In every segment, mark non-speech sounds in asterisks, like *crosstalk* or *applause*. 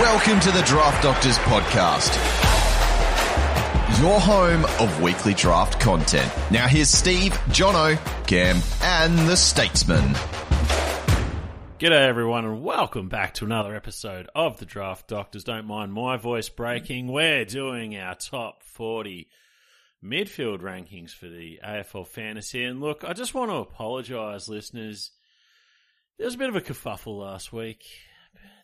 Welcome to the Draft Doctors Podcast, your home of weekly draft content. Now here's Steve, Jono, Cam, and the Statesman. G'day everyone and welcome back to another episode of the Draft Doctors. Don't mind my voice breaking. We're doing our top 40 midfield rankings for the AFL Fantasy. And look, I just want to apologise, listeners. There was a bit of a kerfuffle last week.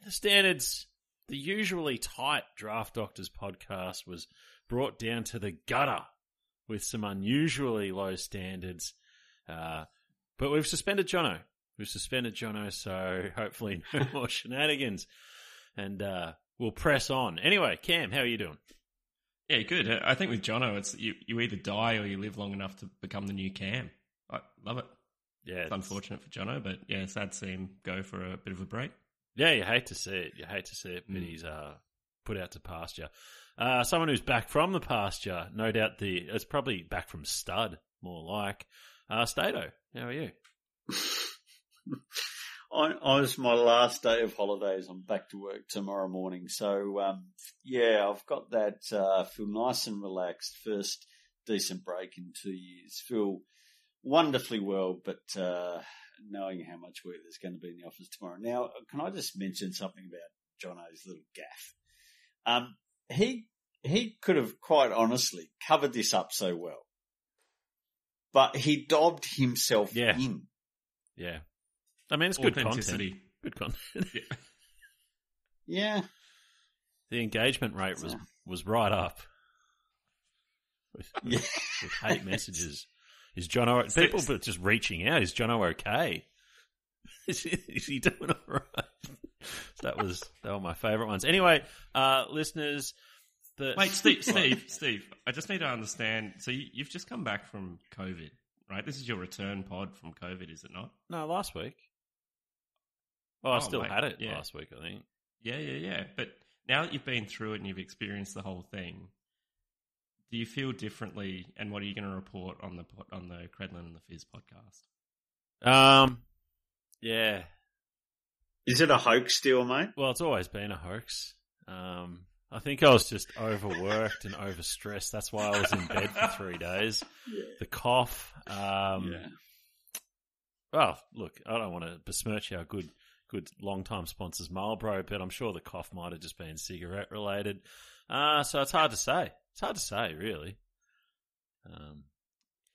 The standards, the usually tight Draft Doctors podcast was brought down to the gutter with some unusually low standards. Uh, but we've suspended Jono. We've suspended Jono, so hopefully no *laughs* more shenanigans. And uh, we'll press on. Anyway, Cam, how are you doing? Yeah, good. I think with Jono, it's you, you either die or you live long enough to become the new Cam. I love it. Yeah, It's unfortunate for Jono, but yeah, sad to see him go for a bit of a break. Yeah, you hate to see it. You hate to see it, but Mm. he's uh, put out to pasture. Uh, someone who's back from the pasture, no doubt. The it's probably back from stud, more like. Uh, Stato, how are you? I, I was my last day of holidays. I'm back to work tomorrow morning. So, um, yeah, I've got that, uh, feel nice and relaxed. First decent break in two years. Feel wonderfully well, but, uh, knowing how much work there's going to be in the office tomorrow. Now, can I just mention something about Jono's little gaff? Um, he, he could have quite honestly covered this up so well, but he dobbed himself Yeah. in. Yeah, I mean it's good content. Good content. *laughs* Yeah. Yeah. the engagement rate was was right up with, Yeah. with hate messages. *laughs* Is John Jono people but just reaching out? Is Jono okay? *laughs* Is he, is he doing all right? that was that were my favourite ones. Anyway, uh, listeners, the Wait, Steve, *laughs* Steve, Steve, I just need to understand. So you, you've just come back from COVID, right? This is your return pod from COVID, is it not? No, last week. Oh, I Oh, still mate, had it yeah. last week. I think. Yeah, yeah, yeah. But now that you've been through it and you've experienced the whole thing, do you feel differently? And what are you going to report on the on the Credlin and the Fizz podcast? Um, yeah. Is it a hoax still, mate? Well, it's always been a hoax. Um, I think I was just overworked and overstressed. That's why I was in bed for three days. The cough. Um, yeah. Well, look, I don't want to besmirch our good, good long-time sponsors, Marlboro, but I'm sure the cough might have just been cigarette related. Uh, so it's hard to say. It's hard to say, really. Um,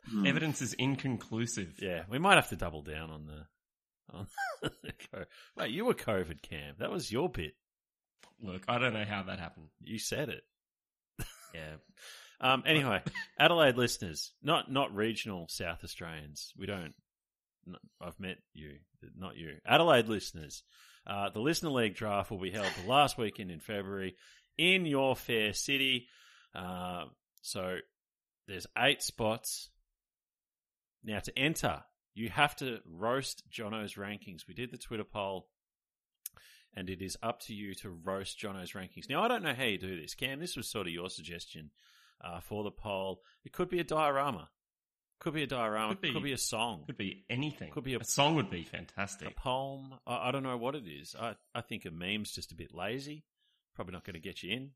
Hmm. Evidence is inconclusive. yeah, we might have to double down on the. On *laughs* the co- Wait, you were COVID, Cam. That was your bit. Look, I don't know how that happened. You said it. Yeah. *laughs* Um, anyway, Adelaide listeners, not not regional South Australians. We don't. I've met you, not you. Adelaide listeners, uh, the Listener League draft will be held the last weekend in February in your fair city. Uh, so there's eight spots. Now to enter, you have to roast Jono's rankings. We did the Twitter poll. And it is up to you to roast Jono's rankings. Now, I don't know how you do this. Cam, this was sort of your suggestion uh, for the poll. It could be a diorama. Could be a diorama. Could be. Could be a song. Could be anything. Could be a- a song would be fantastic. A poem. I, I don't know what it is. I, I think a meme's just a bit lazy. Probably not going to get you in.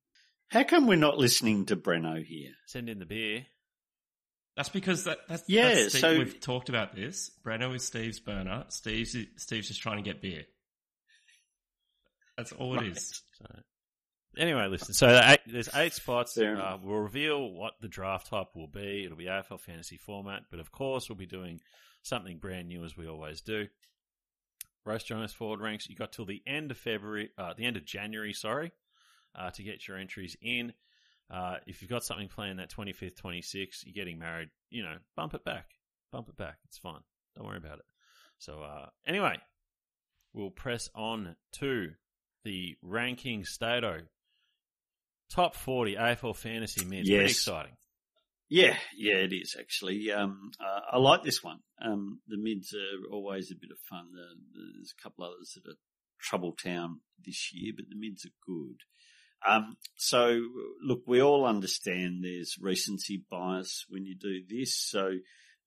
How come we're not listening to Breno here? Send in the beer. That's because that, that's Yeah, That's Steve, so- we've talked about this. Breno is Steve's burner. Steve's Steve's just trying to get beer. That's all it is. So, anyway, listen. So eight, there's eight spots. Fair Uh, we'll reveal what the draft type will be. It'll be AFL fantasy format, but of course we'll be doing something brand new as we always do. Roast Jono's forward ranks. You got till the end of February, uh, the end of January, sorry, uh, to get your entries in. Uh, if you've got something planned that 25th, 26th, you're getting married, you know, bump it back. Bump it back. It's fine. Don't worry about it. So, uh, anyway, we'll press on to the ranking stato. Top 40 AFL fantasy mids. Pretty Yes. exciting. Yeah, yeah, it is actually. Um, uh, I like this one. Um, the mids are always a bit of fun. The, there's a couple others that are trouble town this year, but the mids are good. Um, so look, we all understand there's recency bias when you do this. So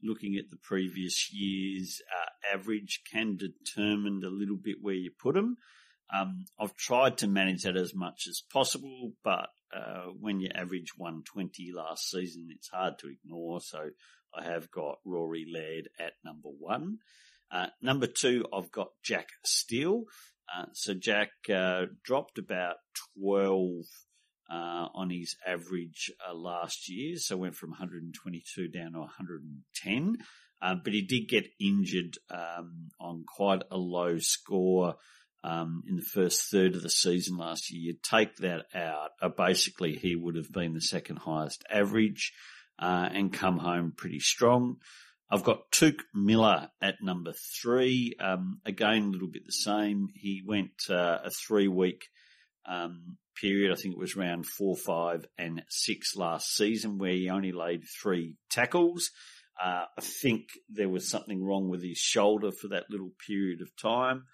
looking at the previous year's uh, average can determine a little bit where you put them. Um, I've tried to manage that as much as possible, but uh, when you average 120 last season, it's hard to ignore. So I have got Rory Laird at number one. Uh, number two, I've got Jack Steele. Uh, so Jack uh, dropped about 12 uh, on his average uh, last year, so went from 122 down to 110. Uh, but he did get injured um, on quite a low score um, in the first third of the season last year. You take that out, basically he would have been the second highest average and come home pretty strong. I've got Touk Miller at number three. Um, again, a little bit the same. He went uh, a three week um, period. I think it was round four, five, and six last season where he only laid three tackles. Uh, I think there was something wrong with his shoulder for that little period of time.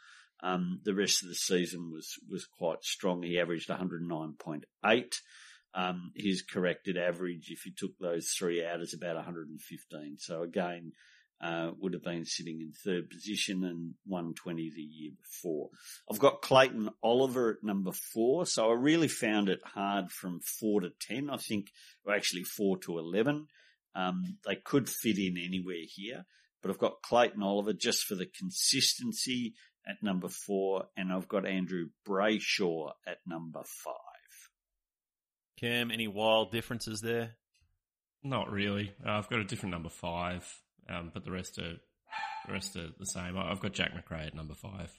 Um, the rest of the season was was quite strong. He averaged 109.8. Um, his corrected average, if you took those three out, is about 115. So again, uh, would have been sitting in third position and 120 the year before. I've got Clayton Oliver at number four. So I really found it hard from four to 10. I think, or actually four to 11. Um, they could fit in anywhere here, but I've got Clayton Oliver just for the consistency at number four, and I've got Andrew Brayshaw at number five. Cam, any wild differences there? Not really. Uh, I've got a different number five, um, but the rest are the rest are the same. I've got Jack Macrae at number five.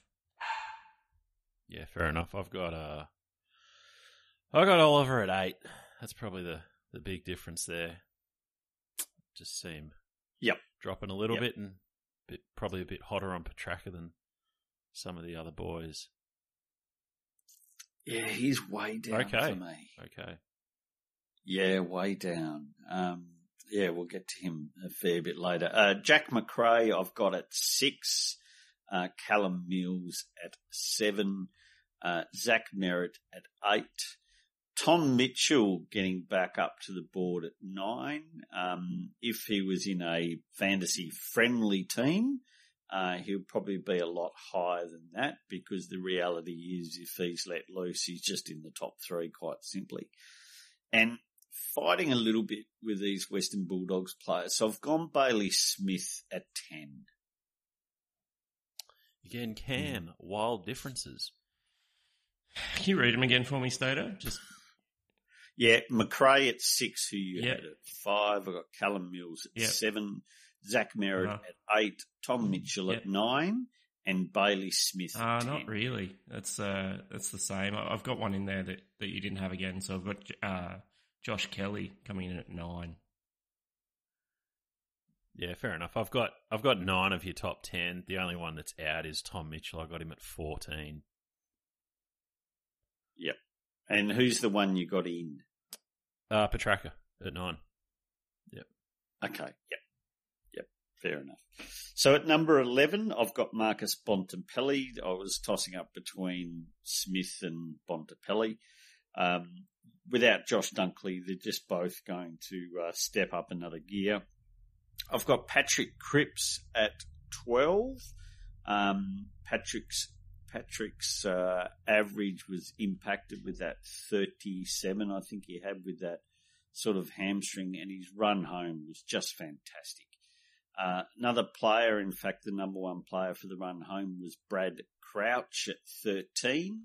Yeah, fair enough. I've got uh, I got Oliver at eight. That's probably the the big difference there. Just seem yep dropping a little yep. bit and bit, probably a bit hotter on Petracca than some of the other boys. Yeah, he's way down okay. for me. Okay. Yeah, way down. Um, yeah, we'll get to him a fair bit later. Uh, Jack Macrae, I've got at six. Uh, Callum Mills at seven. Uh, Zach Merrett at eight. Tom Mitchell getting back up to the board at nine. Um, if he was in a fantasy friendly team, uh, he'll probably be a lot higher than that because the reality is if he's let loose, he's just in the top three quite simply. And fighting a little bit with these Western Bulldogs players. So I've gone Bailey Smith at 10. Again, Cam, wild differences. Can you read them again for me, Stato? Just yeah, Macrae at six, who you Yep. had at five. I've got Callum Mills at Yep. seven, Zach Merrett Uh-huh. at eight, Tom Mitchell Yep. at nine, and Bailey Smith at Uh, 10. not really. That's uh, that's the same. I- I've got one in there that, that you didn't have again. So I've got uh, Josh Kelly coming in at nine. Yeah, fair enough. I've got I've got nine of your top ten. The only one that's out is Tom Mitchell. I got him at fourteen. Yep. And who's the one you got in? Uh Petracca at nine. Yep. Okay. Yep. Yep. Fair enough. So at number 11, I've got Marcus Bontempelli. I was tossing up between Smith and Bontempelli. Um, without Josh Dunkley, they're just both going to uh, step up another gear. I've got Patrick Cripps at 12. Um, Patrick's Patrick's uh, average was impacted with that 37, I think he had with that sort of hamstring, and his run home was just fantastic. Uh, another player, in fact, the number one player for the run home was Brad Crouch at 13.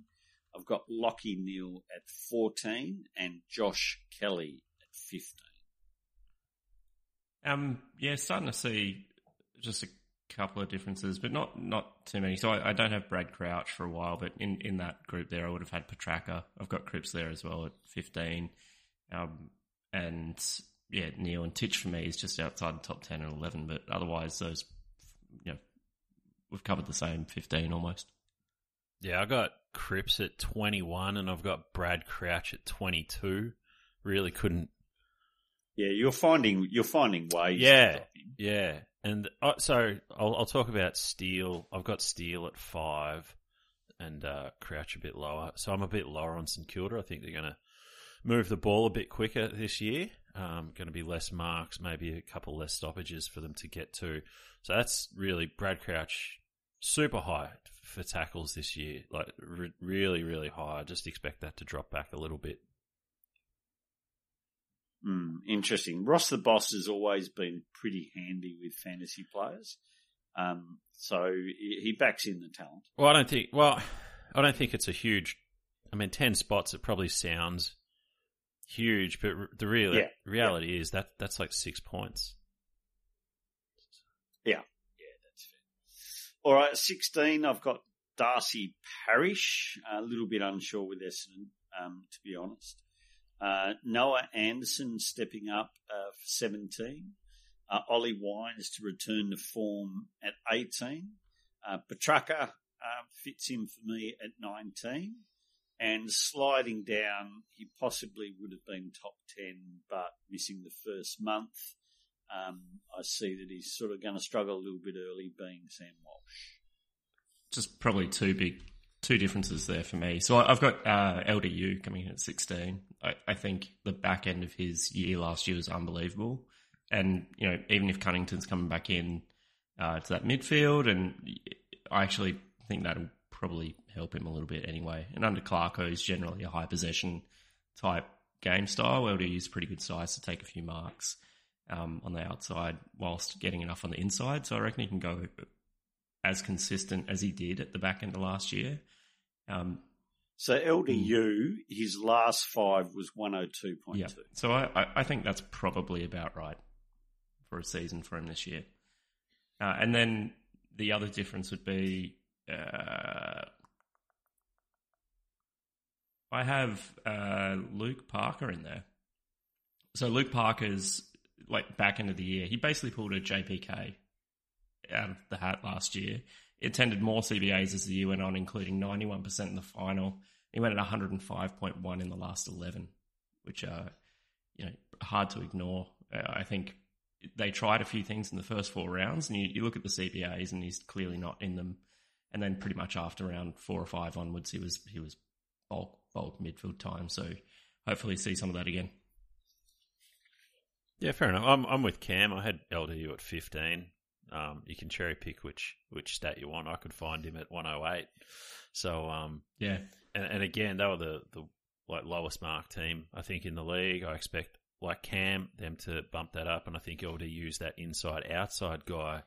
I've got Lachie Neale at 14 and Josh Kelly at 15. Um, yeah, starting to see just a couple of differences, but not not too many. So I, I don't have Brad Crouch for a while, but in, in that group there, I would have had Petracca. I've got Cripps there as well at 15. Um, and yeah, Neale and Titch for me is just outside the top 10 and 11, but otherwise those, you know, we've covered the same 15 almost. Yeah, I got Cripps at twenty one and I've got Brad Crouch at twenty two. Really couldn't Yeah, you're finding you're finding ways. Yeah. Yeah, and uh, so I'll, I'll talk about Steele. I've got Steele at five, and uh, Crouch a bit lower. So I'm a bit lower on St Kilda. I think they're going to move the ball a bit quicker this year. Um, going to be less marks, maybe a couple less stoppages for them to get to. So that's really Brad Crouch super high for tackles this year. Like re- really, really high. I just expect that to drop back a little bit. Mm, interesting. Ross the Boss has always been pretty handy with fantasy players. Um, so he, backs in the talent. Well, I don't think. Well, I don't think it's a huge. I mean, ten spots. It probably sounds huge, but the real Yeah. reality is that that's like six points. Yeah. All right, 16, I've got Darcy Parish. A little bit unsure with Essendon, um, to be honest. Uh, Noah Anderson stepping up uh, for 17. Uh, Ollie Wines to return to form at 18. Uh, Petracca uh, fits in for me at 19. And sliding down, he possibly would have been top 10, but missing the first month. Um, I see that he's sort of going to struggle a little bit early, being Sam Walsh. Just probably two big, two differences there for me. So I've got uh, LDU coming in at 16. I, I think the back end of his year last year was unbelievable. And, you know, even if Cunnington's coming back in uh, to that midfield, and I actually think that'll probably help him a little bit anyway. And under Clarko, he's generally a high possession type game style. LDU is pretty good size to take a few marks um, on the outside whilst getting enough on the inside. So I reckon he can go as consistent as he did at the back end of last year. Um, So LDU, his last five was 102.2. yeah. So I, I, I think that's probably about right for a season for him this year. Uh, and then the other difference would be uh, I have uh, Luke Parker in there. So Luke Parker's like back end of the year, he basically pulled a JPK out of the hat last year. It attended more CBAs as the year went on, including 91% in the final. He went at 105.1 in the last 11, which are, you know, hard to ignore. Uh, I think they tried a few things in the first four rounds, and you, you look at the CBAs, and he's clearly not in them. And then pretty much after round four or five onwards, he was he was bulk bulk midfield time. So hopefully see some of that again. Yeah, fair enough. I'm I'm with Cam. I had LDU at 15. Um, you can cherry pick which which stat you want. I could find him at 108. So um, Yeah, and, and again, they were the, the like lowest mark team I think in the league. I expect like Cam them to bump that up, and I think LDU's that inside outside guy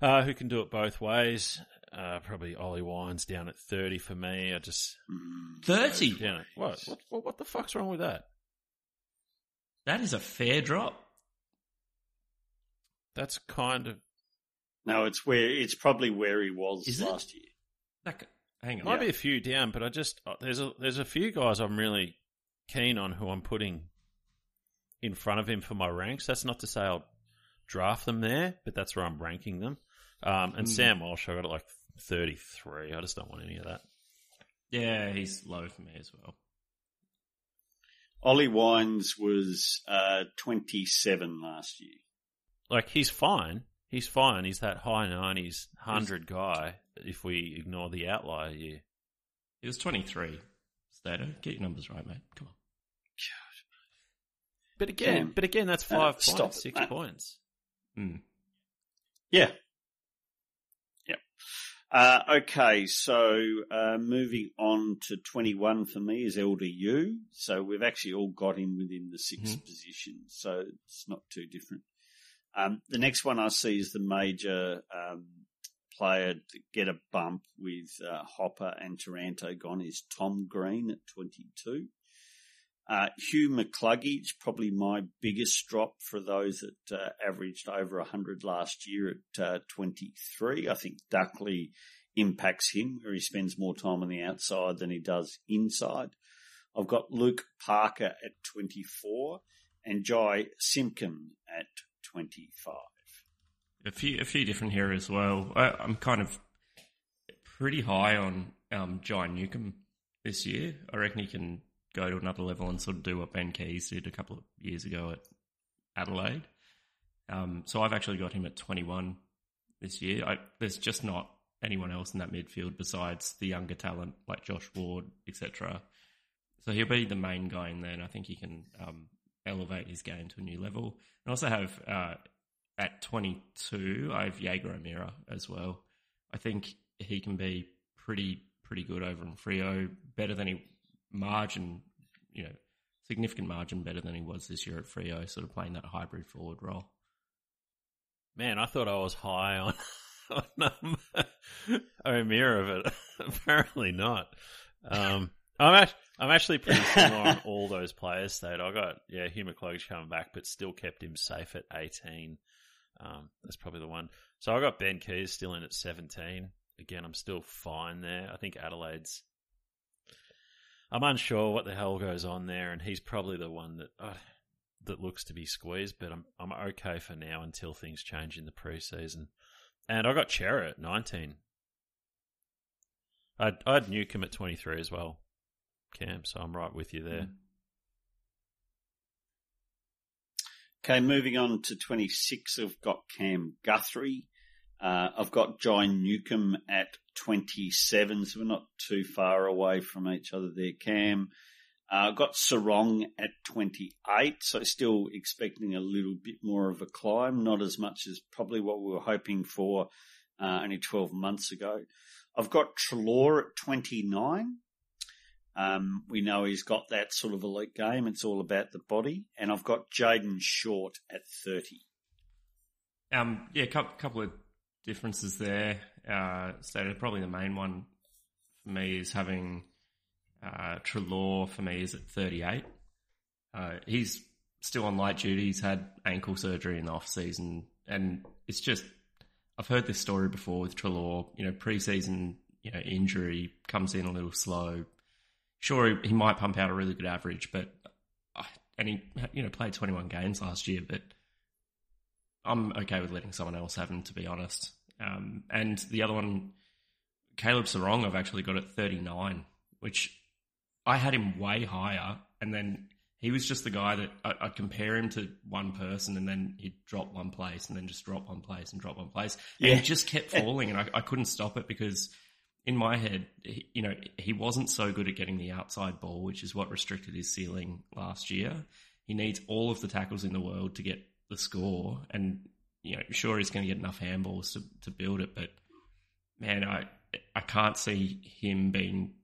uh, who can do it both ways. Uh, probably Ollie Wines down at 30 for me. I just Mm. thirty. down at, what, what what what the fuck's wrong with that? That is a fair drop. That's kind of No, it's where it's probably where he was Is it? last year. That, c- hang on. Might be a few down, but I just uh, there's a there's a few guys I'm really keen on who I'm putting in front of him for my ranks. That's not to say I'll draft them there, but that's where I'm ranking them. Um, and Hmm. Sam Walsh, I got it like 33. I just don't want any of that. Yeah, he's low for me as well. Ollie Wines was uh, 27 last year. Like he's fine. He's fine. He's that high 90s, 100 guy. If we ignore the outlier year. He was 23. Stato, get your numbers right, mate. Come on. But again, Cam, but again, that's uh, five stop points, it, six mate. points. Mm. Yeah. Uh, okay, so uh, moving on to 21 for me is LDU. So we've actually all got him within the 6th Mhm. position, so it's not too different. Um, the next one I see is the major um, player to get a bump with uh, Hopper and Taranto gone is Tom Green at 22. Uh, Hugh McCluggage, probably my biggest drop for those that uh, averaged over 100 last year at uh, 23. I think Dunkley impacts him where he spends more time on the outside than he does inside. I've got Luke Parker at 24 and Jai Simpkin at 25. A few, a few different here as well. I, I'm kind of pretty high on um, Jai Newcombe this year. I reckon he can go to another level and sort of do what Ben Keays did a couple of years ago at Adelaide. Um, so I've actually got him at 21 this year. I, there's just not anyone else in that midfield besides the younger talent like Josh Ward, etc. So he'll be the main guy in there, and I think he can um, elevate his game to a new level. I also have uh, at 22, I have Jaeger O'Meara as well. I think he can be pretty pretty good over in Freo, better than he margin, you know, significant margin better than he was this year at Freo, sort of playing that hybrid forward role. Man, I thought I was high on, *laughs* on um, *laughs* O'Meara, but *laughs* apparently not. Um, I'm actually, I'm actually pretty similar on all those players. State I got yeah, Hugh McCluggage coming back, but still kept him safe at 18. Um, that's probably the one. So I got Ben Keays still in at 17. Again, I'm still fine there. I think Adelaide's. I'm unsure what the hell goes on there, and he's probably the one that uh, that looks to be squeezed. But I'm I'm okay for now until things change in the preseason. And I got Cerra at 19. I I had Newcombe at 23 as well, Cam. So I'm right with you there. Mm. Okay, moving on to 26, I've got Cam Guthrie. Uh, I've got John Newcombe at 27, so we're not too far away from each other there, Cam. Uh, I've got Serong at 28, so still expecting a little bit more of a climb, not as much as probably what we were hoping for uh, only 12 months ago. I've got Treloar at 29. Um, we know he's got that sort of elite game. It's all about the body. And I've got Jayden Short at 30. Um, yeah, a couple of differences there. Uh, so probably the main one for me is having uh, Treloar for me is at 38. Uh, he's still on light duty. He's had ankle surgery in the off season, and it's just I've heard this story before with Treloar. You know, preseason you know injury comes in a little slow, sure he might pump out a really good average, but uh, and he you know played 21 games last year, but I'm okay with letting someone else have him to be honest. Um, and the other one, Caleb Serong, I've actually got at 39, which I had him way higher, and then he was just the guy that I, would compare him to one person, and then he'd drop one place, and then just drop one place, and drop one place, and yeah. he just kept falling, and I, I couldn't stop it because in my head, he, you know, he wasn't so good at getting the outside ball, which is what restricted his ceiling last year. He needs all of the tackles in the world to get the score, and you know, sure he's going to get enough handballs to to build it, but man, I I can't see him being,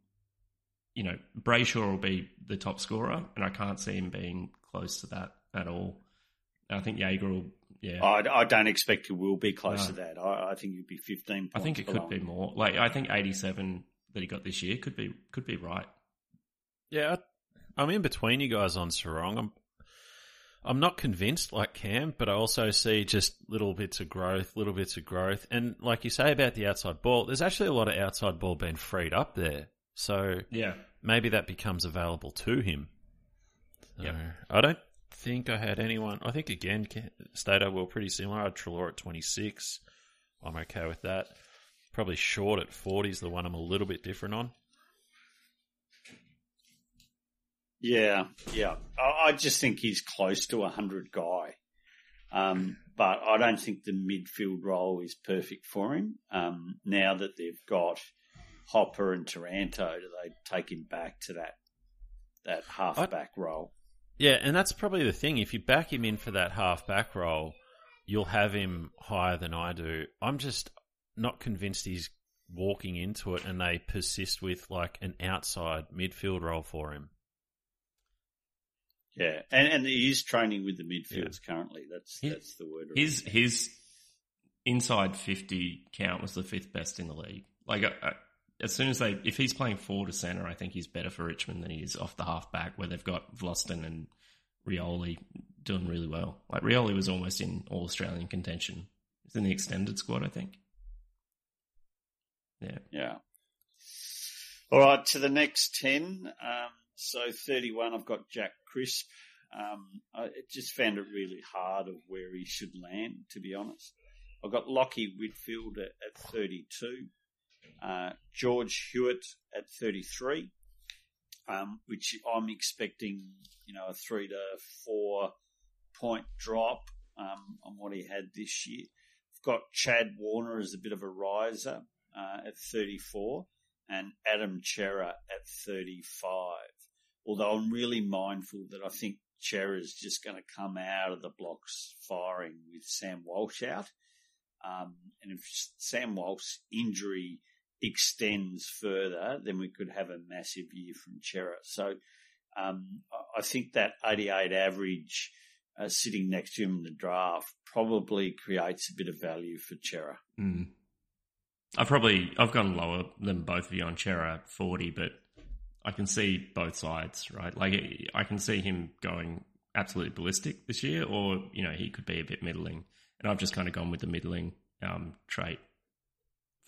you know, Brayshaw will be the top scorer, and I can't see him being close to that at all. I think Jaeger will yeah, I, I, don't expect he will be close no. to that. I, I, think he'd be fifteen. I think it below. could be more. Like I think eighty-seven that he got this year could be could be right. Yeah, I'm in between you guys on Serong. I'm I'm not convinced like Cam, but I also see just little bits of growth, little bits of growth, and like you say about the outside ball, there's actually a lot of outside ball being freed up there. So yeah, maybe that becomes available to him. So yeah, I don't think I had anyone. I think again, Stato were pretty similar. I had Treloar at 26. I'm okay with that. Probably short at 40 is the one I'm a little bit different on. Yeah, yeah. I, just think he's close to a 100 guy. Um, but I don't think the midfield role is perfect for him. Um, now that they've got Hopper and Taranto, do they take him back to that that halfback role? Yeah, and that's probably the thing. If you back him in for that half back role, you'll have him higher than I do. I'm just not convinced he's walking into it and they persist with like an outside midfield role for him. Yeah, and and he is training with the midfields yeah. currently. That's his, that's the word. His his inside fifty count was the fifth best in the league. Like uh, uh, as soon as they, if he's playing forward to centre, I think he's better for Richmond than he is off the half back where they've got Vlastuin and Rioli doing really well. Like Rioli was almost in all Australian contention. He's in the extended squad, I think. Yeah. Yeah. All right, to the next 10. Um, so 31, I've got Jack Crisp. Um, I just found it really hard of where he should land, to be honest. I've got Lachie Whitfield at, at 32. Uh, George Hewett at 33, um, which I'm expecting, you know, a three to four point drop um, on what he had this year. I've got Chad Warner as a bit of a riser uh, at 34 and Adam Cerra at 35. Although I'm really mindful that I think Cerra is just going to come out of the blocks firing with Sam Walsh out. Um, and if Sam Walsh's injury extends further, then we could have a massive year from Cerra. So um, I think that 88 average uh, sitting next to him in the draft probably creates a bit of value for Cerra. Mm. I've probably I've gone lower than both of you on Cerra at 40, but I can see both sides, right? Like I can see him going absolutely ballistic this year, or you know he could be a bit middling, and I've just kind of gone with the middling um, trait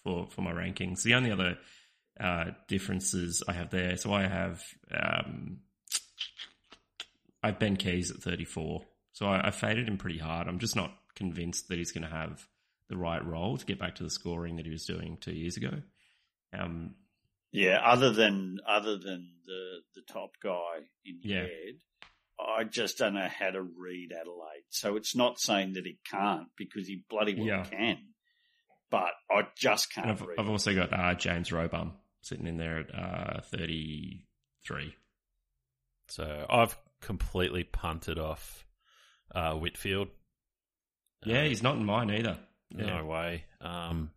for for my rankings. The only other uh, differences I have there, so I have um, I have Ben Keays at 34, so I, I faded him pretty hard. I'm just not convinced that he's going to have the right role to get back to the scoring that he was doing two years ago. Um, yeah, other than other than the the top guy in the Yeah. head, I just don't know how to read Adelaide. So it's not saying that he can't because he bloody well Yeah. can, but I just can't. I've, read. I've also got uh, James Rowbottom sitting in there at uh, 33. So I've completely punted off uh, Whitfield. Yeah, Um, he's not in mine either. No way. Um,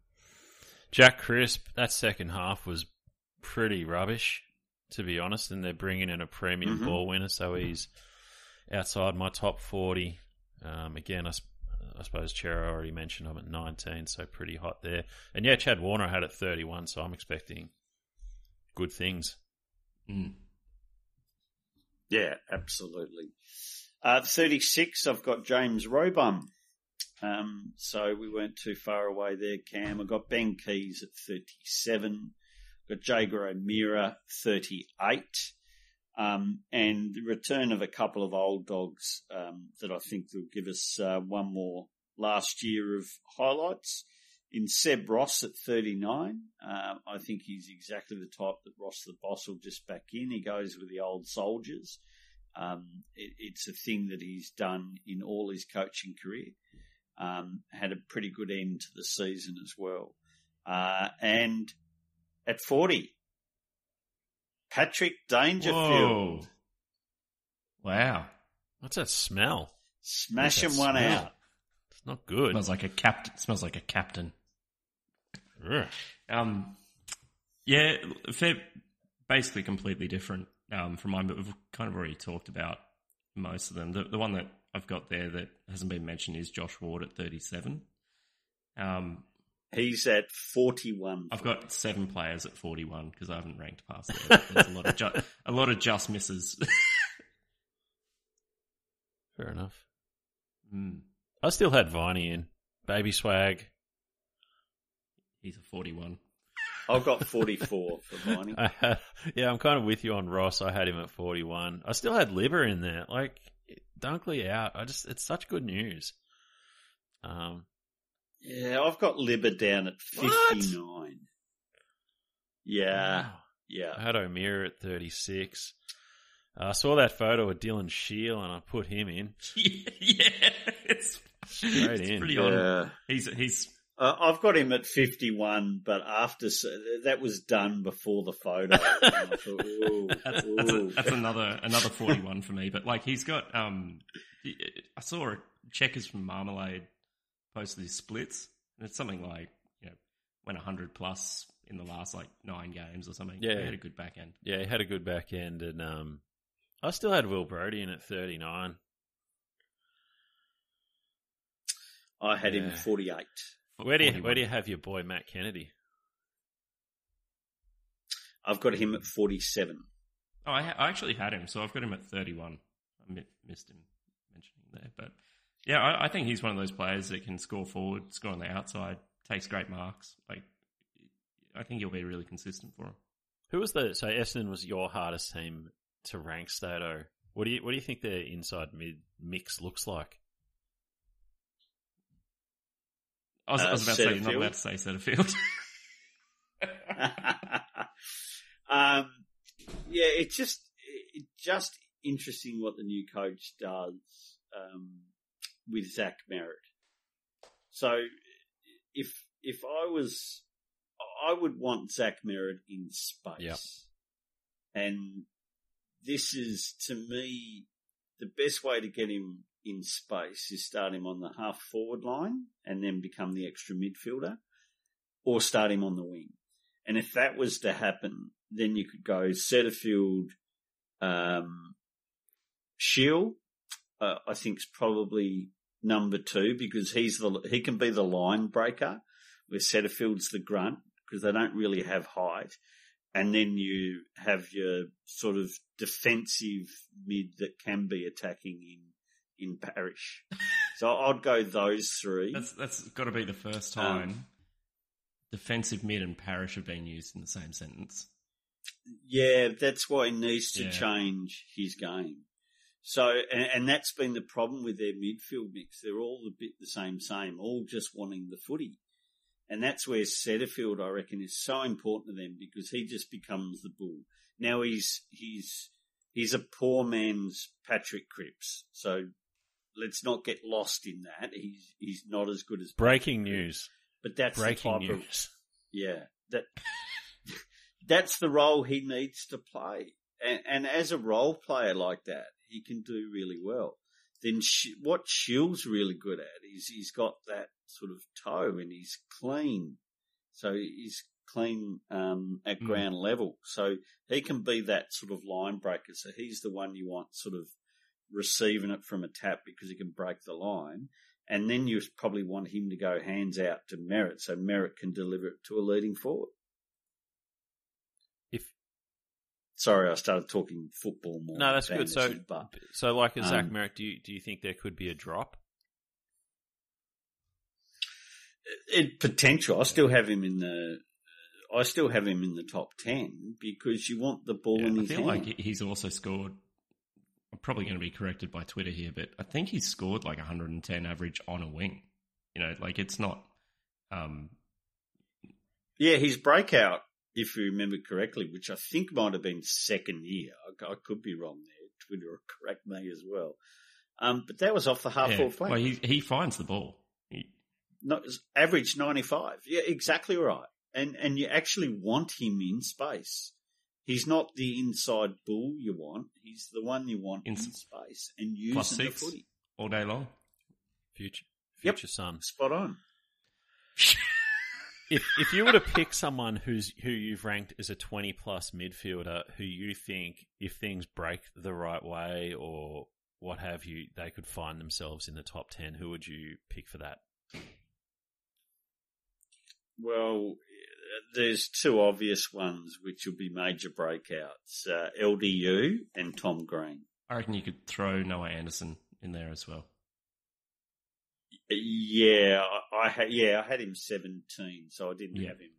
Jack Crisp, that second half was pretty rubbish, to be honest. And they're bringing in a premium Mhm. ball winner, so he's outside my top 40. Um, again, I, I suppose Cerra already mentioned I'm at 19, so pretty hot there. And yeah, Chad Warner had it 31, so I'm expecting good things. Mm. Yeah, absolutely. Uh, 36, I've got James Rowbottom. Um, so we weren't too far away there, Cam. I've got Ben Keays at 37. Got Jaeger O'Meara, 38. Um, and the return of a couple of old dogs um, that I think will give us uh, one more last year of highlights. In Seb Ross at 39, uh, I think he's exactly the type that Ross the Boss will just back in. He goes with the old soldiers. Um, it, it's a thing that he's done in all his coaching career. Um, had a pretty good end to the season as well. Uh, and at 40, Patrick Dangerfield. Whoa. Wow. What's that smell? Smashing What's that one smell? out. It's not good. Smells like a captain. Smells like a captain. Ugh. Um, yeah, fair, basically completely different um, from mine, but we've kind of already talked about most of them. The, the one that I've got there that hasn't been mentioned is Josh Ward at 37. Um, He's at 41. I've got seven players at 41 because I haven't ranked past there. There's a lot of ju- a lot of just misses. *laughs* Fair enough. Mm, I still had Viney in. Baby swag. he's a 41. I've got 44 for Viney. *laughs* I had, yeah, I'm kind of with you on Ross. I had him at 41. I still had Libba in there. Like, Dunkley out. I just, it's such good news. Um, Yeah, I've got Libba down at What? 59. Yeah, wow. yeah. I had O'Meara at 36. Uh, I saw that photo of Dylan Shiel and I put him in. *laughs* yeah, it's, Straight it's in. pretty on. Yeah. He's he's Uh, I've got him at 51, but after that was done before the photo. Thought, *laughs* ooh, that's, that's, a, that's another another 41 for me. But like he's got um, I saw a checkers from Marmalade posted his splits, and it's something like you know went 100 plus in the last like nine games or something. Yeah. he had a good back end. Yeah, he had a good back end. And um, I still had Will Brodie in at 39. I had him Yeah. at 48. Where do you, 41. where do you have your boy Matt Kennedy? I've got him at 47. Oh, I, ha- I actually had him, so I've got him at 31. I mi- missed him mentioning there, but yeah, I, I think he's one of those players that can score forward, score on the outside, takes great marks. Like, I think he'll be really consistent for him. Who was the so Essendon was your hardest team to rank, Stato? What do you what do you think their inside mid mix looks like? I was, I Uh, was about to say, you're not allowed to say Setterfield. *laughs* *laughs* um, yeah, it's just it's just interesting what the new coach does um, with Zach Merrett. So if if I was, I would want Zach Merrett in space, Yep. and this is to me the best way to get him in space is start him on the half forward line and then become the extra midfielder, or start him on the wing. And if that was to happen, then you could go Setterfield, um, Shiel. Uh, I think is probably number two because he's the he can be the line breaker, where Setterfield's the grunt because they don't really have height. And then you have your sort of defensive mid that can be attacking in in Parish. *laughs* so I'd go those three. That's that's got to be the first time um, defensive mid and Parish have been used in the same sentence. Yeah, that's why he needs to yeah. change his game. So, and, and, that's been the problem with their midfield mix. They're all a bit the same, same, all just wanting the footy. And that's where Setterfield, I reckon, is so important to them because he just becomes the bull. Now he's, he's, he's a poor man's Patrick Cripps. So let's not get lost in that. He's, he's not as good as breaking Patrick news. But that's breaking news. Of, yeah. That, *laughs* that's the role he needs to play. And, and, as a role player like that, he can do really well. Then what Shiel's really good at is he's got that sort of toe and he's clean. So he's clean um, at mm. ground level. So he can be that sort of line breaker. So he's the one you want sort of receiving it from a tap because he can break the line. And then you probably want him to go hands out to Merrett so Merrett can deliver it to a leading forward. Sorry, I started talking football more. No, that's good. So, but, so like a Zach um, Merrett, do you do you think there could be a drop? It potential. I still have him in the. I still have him in the top ten because you want the ball yeah, in his I feel hand. like he's also scored. I'm probably going to be corrected by Twitter here, but I think he's scored like 110 average on a wing. You know, like it's not. Um, yeah, his breakout if you remember correctly, which I think might have been second year. I, I could be wrong there. Twitter will correct me as well. Um, but that was off the half yeah. flank. Well, he, he finds the ball. He... Not, average 95. Yeah, exactly right. And, and you actually want him in space. He's not the inside bull you want. He's the one you want in, in space and using the footy. All day long. Future, future yep. son. Spot on. *laughs* if if you were to pick someone who's who you've ranked as a twenty plus midfielder who you think if things break the right way or what have you, they could find themselves in the top ten, who would you pick for that? Well, there's two obvious ones which will be major breakouts: uh, LDU and Tom Green. I reckon you could throw Noah Anderson in there as well. Yeah, I, I had yeah I had him seventeen, so I didn't yeah. have him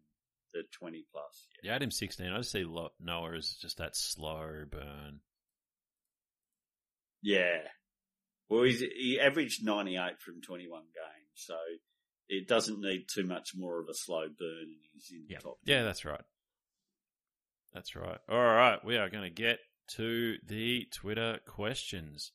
the twenty plus. Yeah. yeah, I had him sixteen. I just see Noah as just that slow burn. Yeah, well, he's, he averaged ninety eight from twenty one games, so it doesn't need too much more of a slow burn, and he's in yeah. top. 10. Yeah, that's right. That's right. All right, we are going to get to the Twitter questions.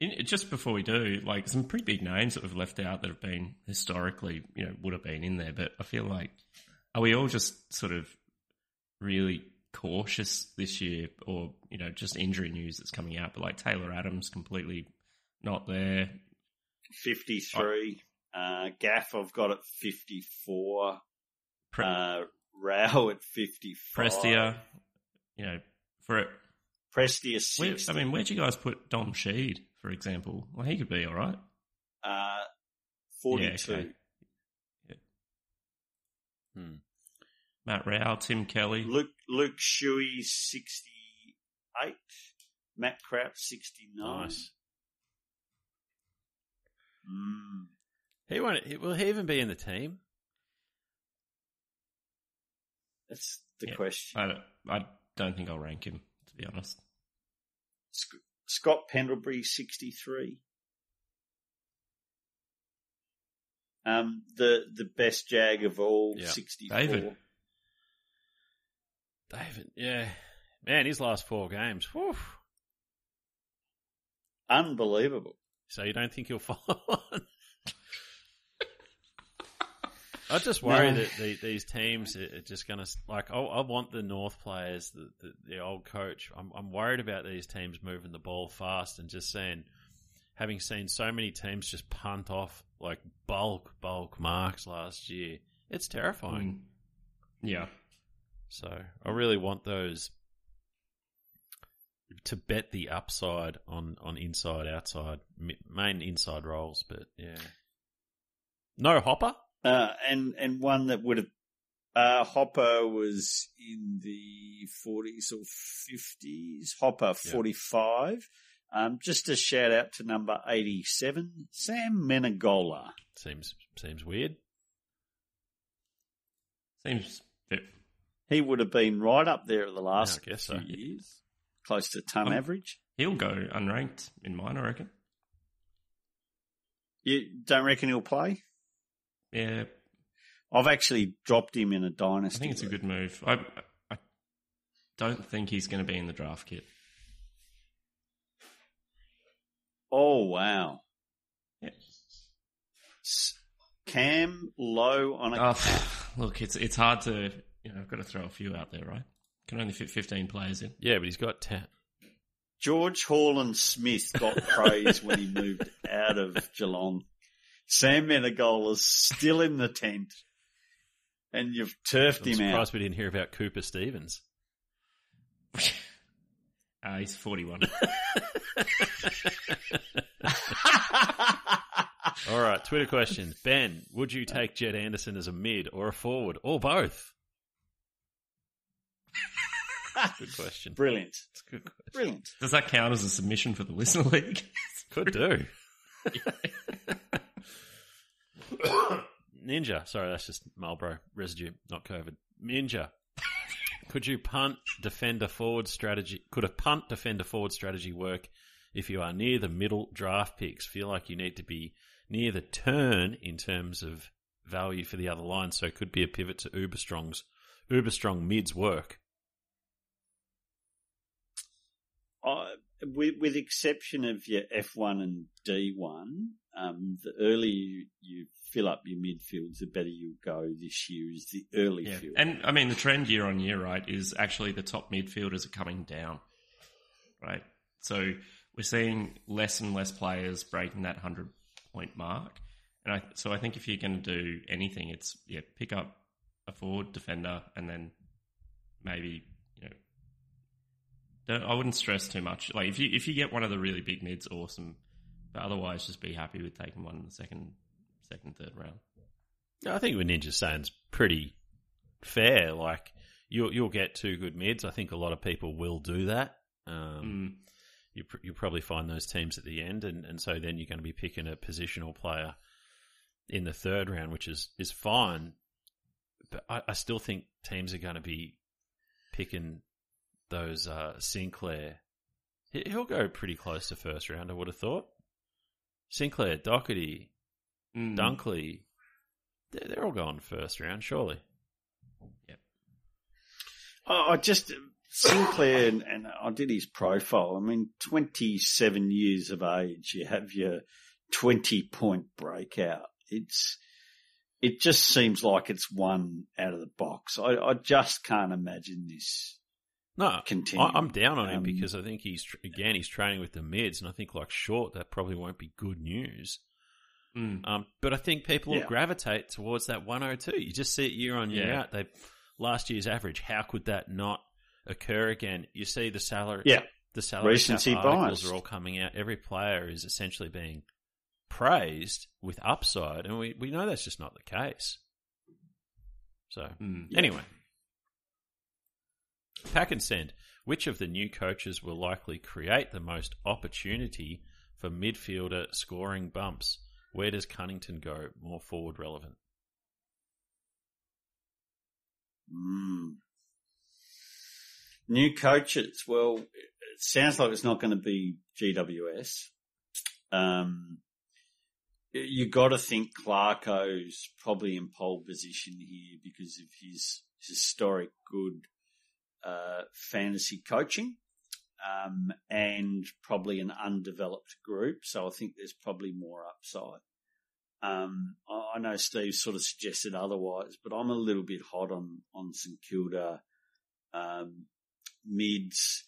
In, just before we do, like some pretty big names that we've left out that have been historically, you know, would have been in there. But I feel like, are we all just sort of really cautious this year, or you know, just injury news that's coming out? But like Taylor Adams, completely not there. Fifty-three. Oh. Uh, Gaff, I've got at fifty-four. Pre- uh, Rao at fifty-five. Prestia, you know, for it. Prestia, 60. I mean, where'd you guys put Dom Sheed? For example. Well, he could be all right. Uh, 42. Yeah, okay. yeah. Hmm. Matt Rowell, Tim Kelly. Luke, Luke Shuey, 68. Matt Kraut, 69. Nice. Mm. He won't. Will he even be in the team? That's the yeah, question. I don't, I don't think I'll rank him, to be honest. Scott Pendlebury, 63. Um, the the best Jag of all, yeah. 64. David. David, yeah. Man, his last four games. Whew. Unbelievable. So you don't think he'll *laughs* follow on? I just worry no. that the, these teams are just going to like. I, I, want the North players, the, the, the old coach. I'm, I'm, worried about these teams moving the ball fast and just saying, having seen so many teams just punt off like bulk bulk marks last year. It's terrifying. Mm. Yeah. So I really want those to bet the upside on on inside outside main inside roles, but yeah, no hopper. Uh, and and one that would have uh, Hopper was in the 40s or 50s. Hopper 45. Um, just a shout out to number 87, Sam Menegola. Seems seems weird. Seems bit, He would have been right up there at the Yeah, last I guess few so. years, close to ton Um, average. he'll go unranked in mine, I reckon. You don't reckon he'll play? Yeah, I've actually dropped him in a dynasty. I think it's a good move. I, I don't think he's going to be in the draft kit. Oh wow! Yeah. Cam low on a Oh, *sighs* look, it's it's hard to you know. I've got to throw a few out there, right? Can only fit fifteen players in. Yeah, but he's got ten. George Hall and Smith got praise when he moved out of Geelong. Sam Menegola is still in the tent, and you've turfed I'm him out. surprised we didn't hear about Cooper Stephens. Uh, *laughs* he's forty-one. *laughs* *laughs* All right, Twitter question. Ben, would you take Jed Anderson as a mid or a forward or both? Good question. Brilliant, It's a good question. brilliant. Does that count as a submission for the listener league? Could do. Ninja. Sorry, that's just Marlboro residue, not COVID. Ninja. *laughs* Could you punt defender forward strategy? Could a punt defender forward strategy work if you are near the middle draft picks? Feel like you need to be near the turn in terms of value for the other line, so it could be a pivot to Uber Strong's Uber Strong mids work. I, with, with exception of your F1 and D1, um, the earlier you, you fill up your midfields, the better you go this year is the early Yeah. field. And I mean, the trend year on year, right, is actually the top midfielders are coming down, right? So we're seeing less and less players breaking that 100 point mark. And I, so I think if you're going to do anything, it's, yeah, pick up a forward defender and then maybe, you know, don't, I wouldn't stress too much. Like if you, if you get one of the really big mids, awesome. But otherwise, just be happy with taking one in the second, second, third round. I think what Ninja's saying's pretty fair. Like you'll you'll get two good mids. I think a lot of people will do that. Um, Mm. you pr- you'll probably find those teams at the end, and, and so then you're going to be picking a positional player in the third round, which is is fine. But I, I still think teams are going to be picking those uh, Sinclair. He'll go pretty close to first round. I would have thought. Sinclair, Doherty, Mm. Dunkley, they're, they're all going first round, surely. I I just Sinclair and, and I did his profile. I mean, twenty seven years of age, you have your twenty point breakout. It's it just seems like it's one out of the box. I, I just can't imagine this. No, Continue. I, I'm down on him Um, because I think he's again he's training with the mids, and I think like short that probably won't be good news. Mm. Um, but I think people will gravitate towards that 102. You just see it year on year Yeah. out. They last year's average. How could that not occur again? You see the salary. Yeah. the salary Recency articles bias. are all coming out. Every player is essentially being praised with upside, and we, we know that's just not the case. So Mm. Anyway, pack and send. Which of the new coaches will likely create the most opportunity for midfielder scoring bumps? Where does Cunnington go more forward relevant? Mm. New coaches. Well, it sounds like it's not going to be GWS. Um, you got to think Clarko's probably in pole position here because of his historic good uh, fantasy coaching um, and probably an undeveloped group. So I think there's probably more upside. Um, I know Steve sort of suggested otherwise, but I'm a little bit hot on on St Kilda um, mids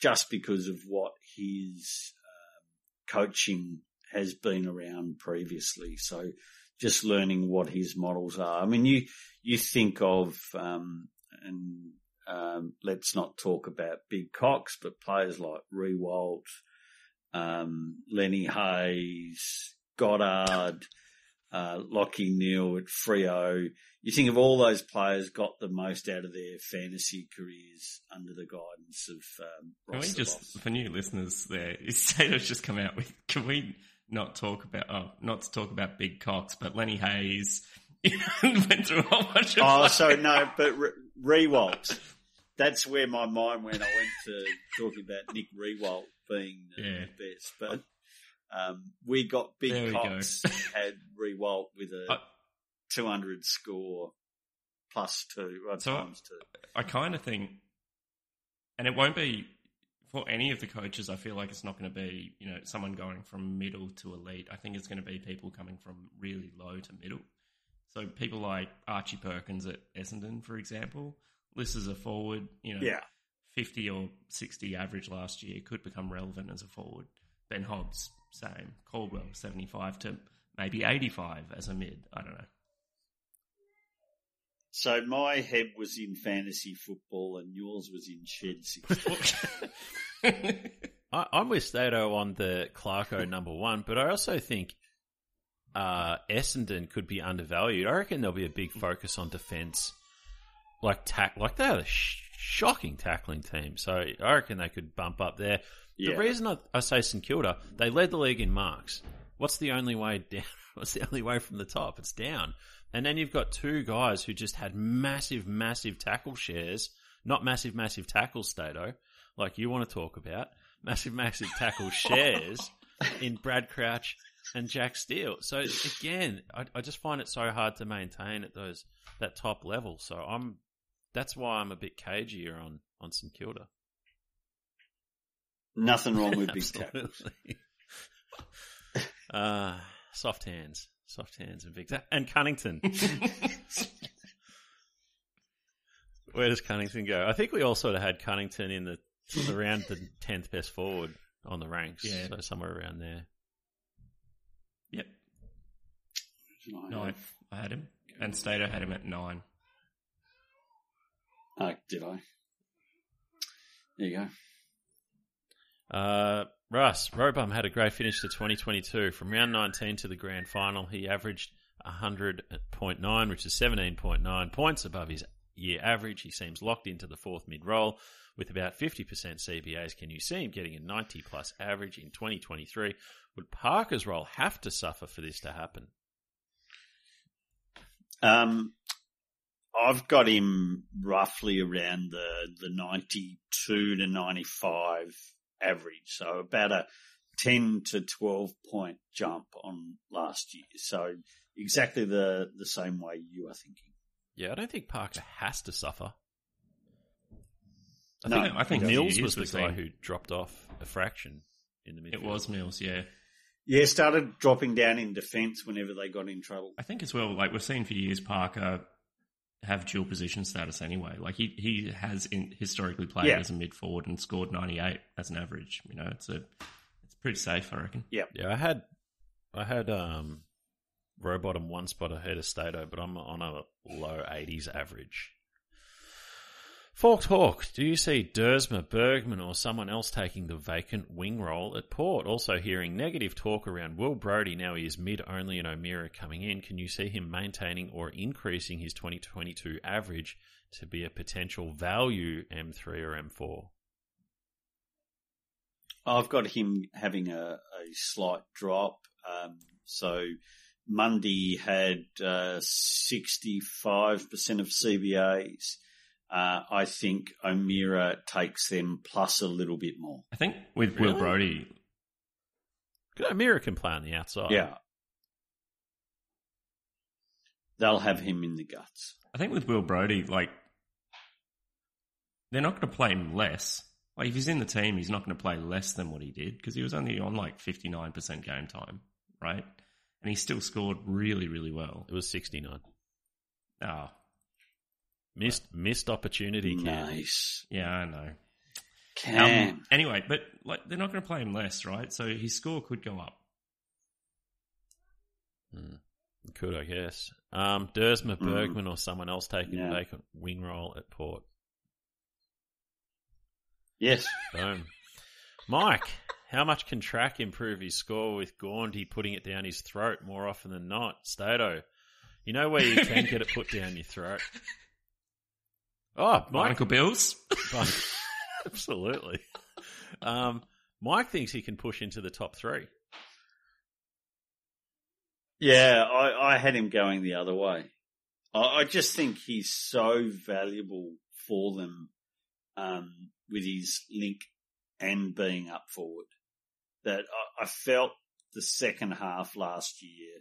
just because of what his um, coaching has been around previously. So just learning what his models are. I mean, you you think of um, and um, let's not talk about big cocks, but players like Riewoldt, um, Lenny Hayes, Goddard, uh, Lachie Neale at Freo. You think of all those players got the most out of their fantasy careers under the guidance of um, Can we just, for new listeners there, *laughs* Stato's just come out with, can we not talk about, oh, not to talk about big cocks, but Lenny Hayes *laughs* went through a whole bunch of Oh, players. so no, but Re- Riewoldt. That's where my mind went. I went to talking about Nick Riewoldt being the Yeah. best, but um, we got Big go. Cox had Riewoldt with a I- 200 score plus two, or So- times two. I kind of think, and it won't be for any of the coaches. I feel like it's not going to be you know someone going from middle to elite. I think it's going to be people coming from really low to middle. So people like Archie Perkins at Essendon, for example, lists is a forward. You know, Yeah. fifty or sixty average last year could become relevant as a forward. Ben Hobbs, same. Caldwell, seventy-five to maybe eighty-five as a mid. I don't know. So my head was in fantasy football and yours was in shed 16. *laughs* I, I'm with Stato on the Clarko number one, but I also think uh, Essendon could be undervalued. I reckon there'll be a big focus on defence, like tack, like they're a sh- shocking tackling team. So I reckon they could bump up there. Yeah. The reason I, I say St Kilda, they led the league in marks. What's the only way *laughs* down? What's the only way from the top? It's down. And then you've got two guys who just had massive, massive tackle shares. Not massive, massive tackle, Stato, like you want to talk about. Massive, massive tackle *laughs* shares in Brad Crouch and Jack Steele. So again, I, I just find it so hard to maintain at those that top level. So I'm that's why I'm a bit cagier on on St Kilda. Nothing wrong *laughs* with big tackles. *laughs* Uh, soft hands, soft hands, and big ta- and Cunnington. *laughs* Where does Cunnington go? I think we all sort of had Cunnington in the around the tenth best forward on the ranks, Yeah. so somewhere around there. yep, nine. I had him, and Stato had him at nine. Oh, did I? There you go. Uh, Russ Rowbottom had a great finish to 2022. From round 19 to the grand final, he averaged 100.9, which is 17.9 points above his year average. He seems locked into the fourth mid role with about 50% CBAs. Can you see him getting a 90 plus average in 2023? Would Parker's role have to suffer for this to happen? Um, I've got him roughly around the, the 92 to 95 average. So about a 10 to 12 point jump on last year. So exactly the, the same way you are thinking. Yeah, I don't think Parker has to suffer. I No, think, I think Mills was the the guy same. who dropped off a fraction in the midfield. It was Mills, yeah. Yeah, started dropping down in defence whenever they got in trouble. I think as well, like we've seen for years, Parker have dual position status anyway. Like he he has in, historically played Yeah. as a mid forward and scored ninety eight as an average. You know, it's a it's pretty safe, I reckon. Yeah, yeah. I had I had um Rowbottom one spot ahead of Stato, but I'm on a low eighties average. Forked Hawk, do you see Duursma, Bergman, or someone else taking the vacant wing role at Port? Also hearing negative talk around Will Brodie now he is mid only and O'Meara coming in. Can you see him maintaining or increasing his 2022 average to be a potential value M3 or M4? I've got him having a, a slight drop. Um, so Mundy had uh, 65% of CBAs. Uh, I think O'Meara takes them plus a little bit more. I think with Will Really? Brodie, O'Meara can play on the outside. Yeah. They'll have him in the guts. I think with Will Brodie, like they're not going to play him less. Like if he's in the team, he's not going to play less than what he did because he was only on like fifty nine percent game time, right? And he still scored really, really well. It was 69. Oh, Missed missed opportunity, Cam. Nice. yeah, I know. Cam. Um, anyway, but like they're not going to play him less, right? So his score could go up. Could I guess? Um, Duursma Mm. Bergman or someone else taking Yeah. a vacant wing role at Port. Yes. Boom. Mike, how much can Track improve his score with Gaundy putting it down his throat more often than not? Stato, you know where you can get it put down your throat. Oh, Mike, Barnacle Bills. *laughs* absolutely. Um, Mike thinks he can push into the top three. Yeah, I, I had him going the other way. I, I just think he's so valuable for them um, with his link and being up forward that I, I felt the second half last year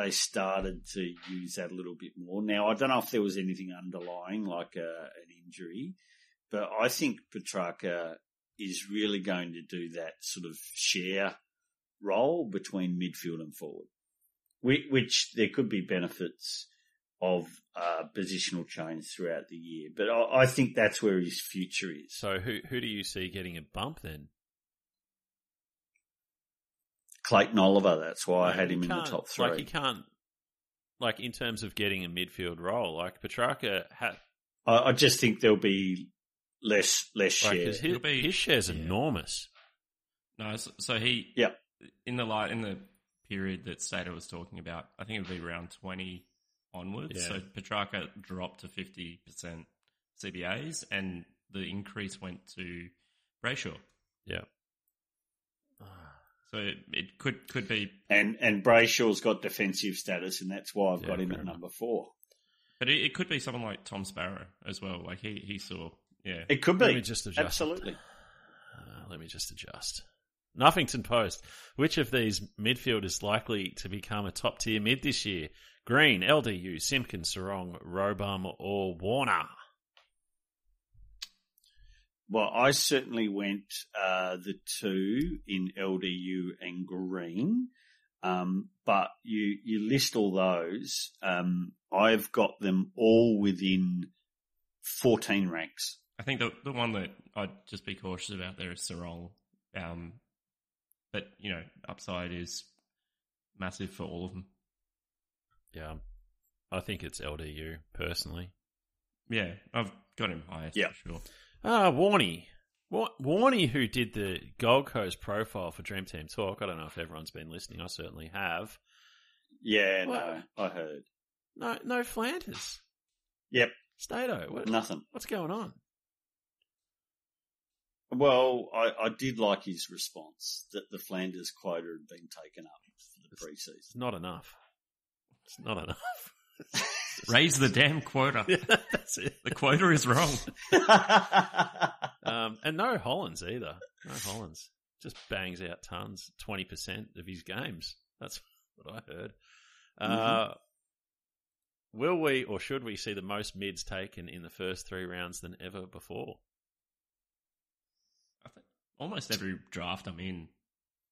they started to use that a little bit more. Now I don't know if there was anything underlying like a, an injury, but I think Petracca is really going to do that sort of share role between midfield and forward which, which there could be benefits of uh, positional change throughout the year. But I, I think that's where his future is. So who who do you see getting a bump then? Clayton Oliver, that's why I had him in the top three. Like you can't, like in terms of getting a midfield role, like Petracca had, I, I just think there'll be less less like share. his, It'll be- his share's yeah. enormous. No, so, so he yeah in the light in the period that Stato was talking about, I think it would be around twenty onwards. Yeah. So Petracca dropped to fifty percent CBAs, and the increase went to Brayshaw. Yeah. So it, it could could be, and and Brayshaw's got defensive status, and that's why I've Yeah, got him at number four. but it, it could be someone like Tom Sparrow as well. Like he he saw, yeah. It could Let be me just adjust. absolutely. Uh, let me just adjust. Nuffington Post. Which of these midfield is likely to become a top tier mid this year? Green, LDU, Simpkins, Serong, Rowbottom, or Warner? Well, I certainly went uh, the two in LDU and Green, um, but you you list all those. Um, I've got them all within fourteen ranks. I think the the one that I'd just be cautious about there is Serong. Um, but you know, upside is massive for all of them. Yeah. I think it's LDU, personally. Yeah, I've got him highest Yeah. for sure. Ah, Warney. Wa- Warney, who did the Gold Coast profile for Dream Team Talk. I don't know if everyone's been listening. I certainly have. Yeah, Well- no, I heard No, no Flanders. Yep. Stato. What, nothing. what's going on? Well, I, I did like his response that the Flanders quota had been taken up for the preseason. It's not enough. It's not enough. *laughs* *laughs* Raise the damn quota. *laughs* That's it. The quota is wrong. *laughs* Um, and no Hollands either. No Hollands. Just bangs out tons, 20% of his games. That's what I heard. Uh, will we or should we see the most mids taken in the first three rounds than ever before? I think almost every draft I'm in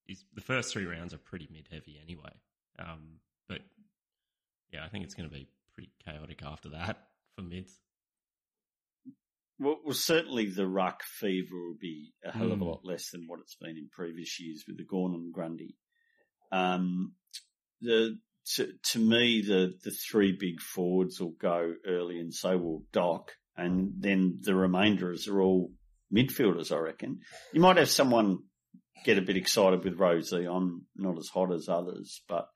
is the first three rounds are pretty mid heavy anyway. Um, but yeah, I think it's going to be pretty chaotic after that *laughs* for mids. Well, well, certainly the ruck fever will be a hell of a Mm. lot less than what it's been in previous years with the Gawn and Grundy. Um, the to, to me, the the three big forwards will go early, and so will Doc, and then the remainders are all midfielders. I reckon you might have someone get a bit excited with Rosie. I'm not as hot as others, but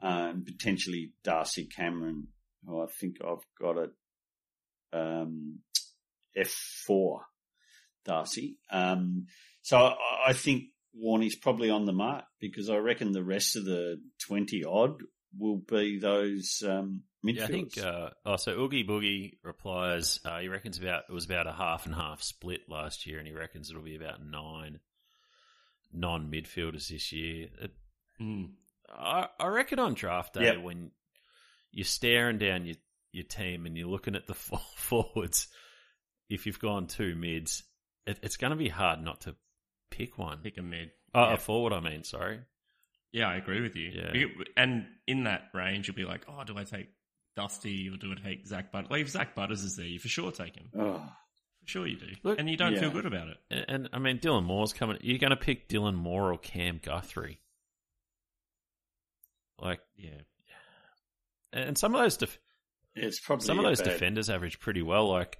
um, potentially Darcy Cameron, who I think I've got it. Um, F4, Darcy. Um, so I, I think Warney's probably on the mark because I reckon the rest of the 20 odd will be those um, midfielders. Yeah, I think. Uh, oh, so Oogie Boogie replies. Uh, he reckons about it was about a half and half split last year, and he reckons it'll be about nine non midfielders this year. It, Mm. I, I reckon on draft day Yep. when you're staring down your your team and you're looking at the *laughs* forwards, if you've gone two mids, it, it's going to be hard not to pick one. Pick a mid. Oh, yeah. a forward, I mean. Sorry. Yeah, I agree with you. Yeah. And in that range, you'll be like, oh, do I take Dusty or do I take Zak Butters? Like, if Zak Butters is there, you for sure take him. Oh, For sure you do. Look- and you don't Yeah. feel good about it. And, and I mean, Dylan Moore's coming. You're going to pick Dylan Moore or Cam Guthrie? Like, Yeah. And some of those def- It's probably some of those bad- defenders average pretty well. Like,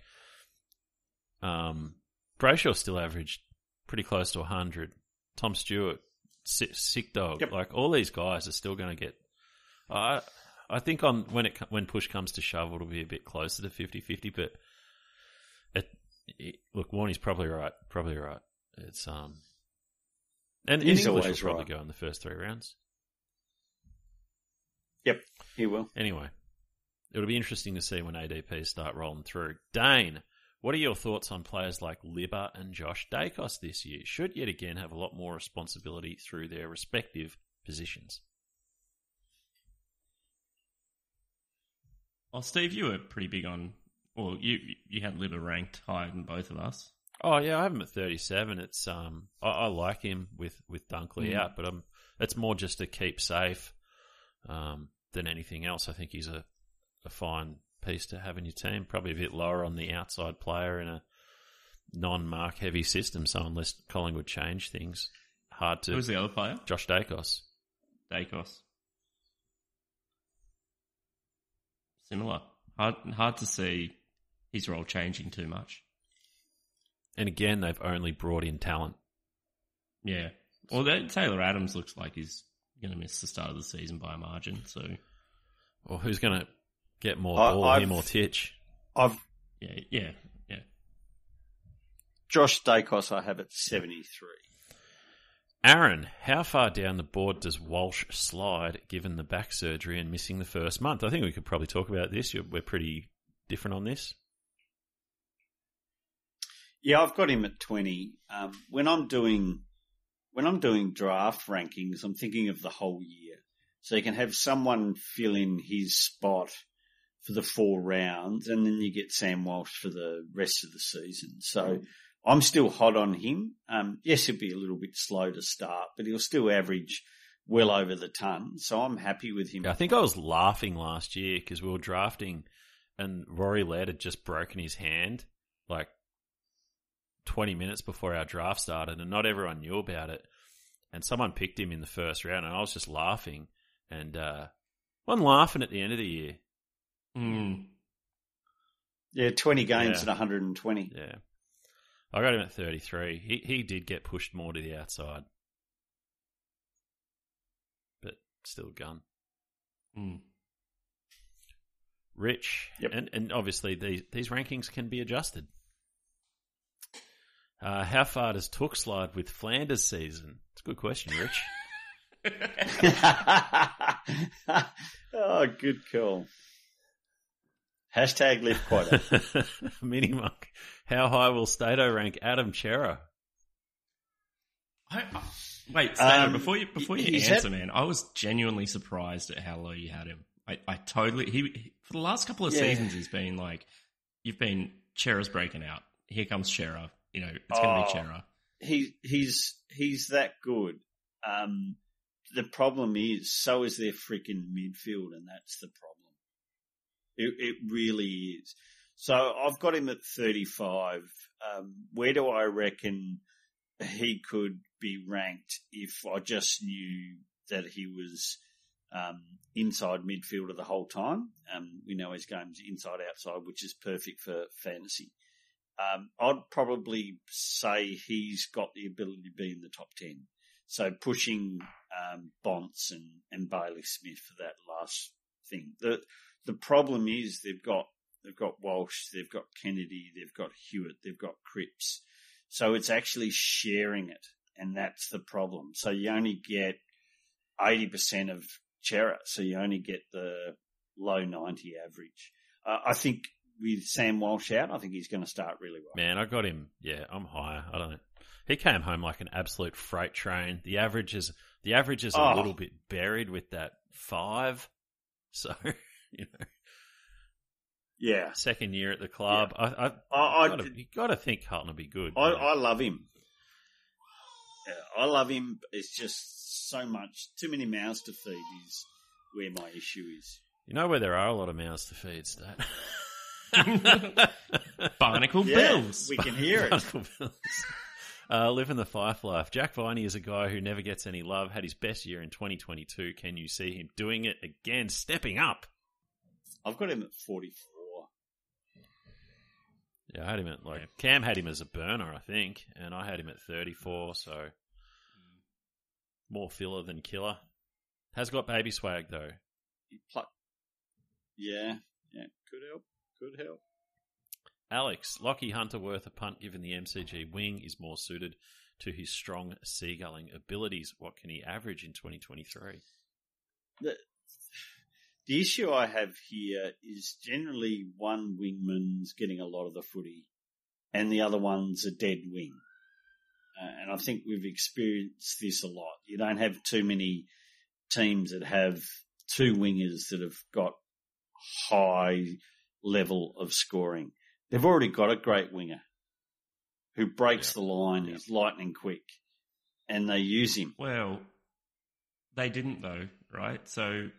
um, Brayshaw still averaged pretty close to hundred. Tom Stewart, sick, sick dog. Yep. Like all these guys are still going to get. I I think on when it when push comes to shove, it'll be a bit closer to 50-50, But it, it, look, Warney's probably right. Probably right. It's um, and, He's English will probably right. go in the first three rounds. Yep, he will. Anyway, it'll be interesting to see when ADPs start rolling through. Dane, what are your thoughts on players like Libba and Josh Daicos this year? Should yet again have a lot more responsibility through their respective positions. Well, Steve, you were pretty big on. Well, you you had Libba ranked higher than both of us. Oh yeah, I have him at thirty-seven. It's um, I, I like him with with Dunkley Mm. out, but um, it's more just to keep safe, um, than anything else. I think he's a a fine piece to have in your team. Probably a bit lower on the outside player in a non-mark heavy system. So unless Collingwood change things, hard to. Who's the other player? Josh Daicos. Daicos. Similar. Hard hard to see his role changing too much. And again, they've only brought in talent. Yeah. Well, Taylor Adams looks like he's going to miss the start of the season by a margin. So Well, who's going to get more I- ball, I've- him or Titch? I've yeah, yeah, yeah. Josh Daicos. I have at seventy three. Aaron, how far down the board does Walsh slide given the back surgery and missing the first month? I think we could probably talk about this. You're- We're pretty different on this. Yeah, I've got him at twenty. Um, when I'm doing when I'm doing draft rankings, I'm thinking of the whole year, so you can have someone fill in his spot for the four rounds, and then you get Sam Walsh for the rest of the season. So I'm still hot on him. Um, yes, he'll be a little bit slow to start, but he'll still average well over the ton. So I'm happy with him. I think I was laughing last year because we were drafting and Rory Laird had just broken his hand like 20 minutes before our draft started and not everyone knew about it. And someone picked him in the first round and I was just laughing and, uh, I'm laughing at the end of the year. Mm. Yeah, 20 games Yeah. at 120. Yeah. I got him at 33. He he did get pushed more to the outside. But still gun. Mm. Rich. Yep. And and obviously these these rankings can be adjusted. Uh, how far does Touk slide with Flanders season? It's a good question, Rich. *laughs* *laughs* oh, good call. Hashtag live quota. *laughs* Mini Monk. How high will Stato rank Adam Cerra? I, I, wait, Stato, Um, before you before you answer, had- man, I was genuinely surprised at how low you had him. I, I totally he, he- for the last couple of Yeah. seasons he's been like you've been Cerra's breaking out. Here comes Cerra. You know, it's gonna Oh. be Cerra. he he's he's that good. Um, the problem is, so is their freaking midfield, and that's the problem. It, it really is. So I've got him at 35. Um, where do I reckon he could be ranked if I just knew that he was um, inside midfielder the whole time? Um, we know his game's inside outside, which is perfect for fantasy. Um, I'd probably say he's got the ability to be in the top 10. So pushing um, Bonts and, and Bailey Smith for that last thing. The the problem is they've got they've got Walsh, they've got Kennedy, they've got Hewett, they've got Cripps. So it's actually sharing it, and that's the problem. So you only get eighty percent of Cerra, so you only get the low ninety average. Uh, I think with Sam Walsh out, I think he's going to start really well. Man, I got him. Yeah, I'm higher. I don't know. He came home like an absolute freight train. The average is the average is a Oh. little bit buried with that five. *laughs* So you know, Yeah, second year at the club. I, I, I, I, gotta, you got to think Carlton will be good. I, I love him. I love him. It's just so much, too many mouths to feed is where my issue is. you know where there are a lot of mouths to feed, Stat. *laughs* Barnacle Yeah, Bills. we can hear it. Bills. *laughs* Uh, living the fife life. Jack Viney is a guy who never gets any love. Had his best year in 2022. Can you see him doing it again? Stepping up. I've got him at 44. Yeah, I had him at like Cam had him as a burner, I think, and I had him at 34. So more filler than killer. Has got baby swag though. He pluck. Yeah, yeah, could help. Could help. Alex, Lachie Hunter worth a punt given the MCG wing is more suited to his strong seagulling abilities. What can he average in 2023? The, the issue I have here is generally one wingman's getting a lot of the footy and the other one's a dead wing. Uh, and I think we've experienced this a lot. You don't have too many teams that have two wingers that have got high level of scoring. They've already got a great winger who breaks Yeah. the line, Yeah. is lightning quick, and they use him. Well, they didn't though, right? So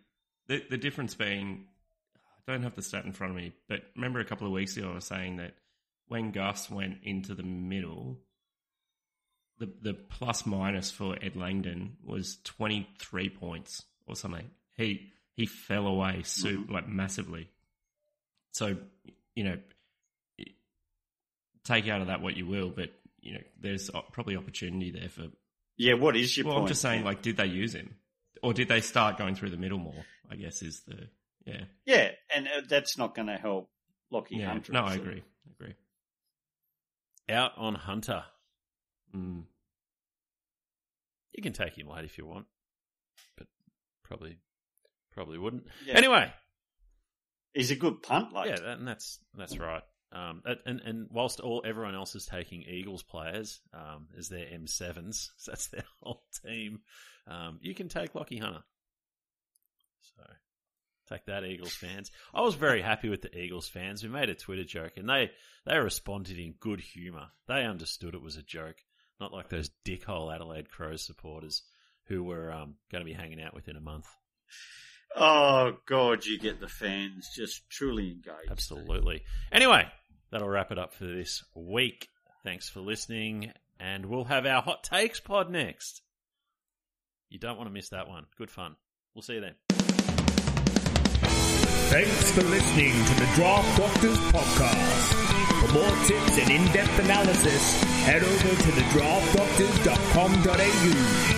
the the difference being, I don't have the stat in front of me, but remember a couple of weeks ago I was saying that when Gus went into the middle, the the plus minus for Ed Langdon was twenty three points or something. He he fell away mm-hmm. so like massively. So you know, take out of that what you will, but you know, there's probably opportunity there for Yeah, what is your well, point? I'm just saying, like, did they use him, or did they start going through the middle more? I guess is the yeah, Yeah, and uh, that's not going to help Lachie yeah. Hunter. No, I is it? agree, I agree. Out on Hunter. Mm. You can take him late if you want, but probably probably wouldn't. Yeah. Anyway, He's a good punt, like yeah, that, and that's that's right. Um, and- and whilst all everyone else is taking Eagles players um, as their M sevens, *laughs* so that's their whole team. Um, you can take Lachie Hunter. So take that, Eagles fans. I was very happy with the Eagles fans. We made a Twitter joke, and they they responded in good humour. They understood it was a joke, not like those dickhole Adelaide Crows supporters who were um, going to be hanging out within a month. Oh God, you get the fans just truly engaged. Absolutely. Anyway, that'll wrap it up for this week. Thanks for listening, and we'll have our hot takes pod next. You don't want to miss that one. Good fun. We'll see you then. Thanks for listening to the Draft Doctors podcast. For more tips and in-depth analysis, head over to thedraftdoctors.com.au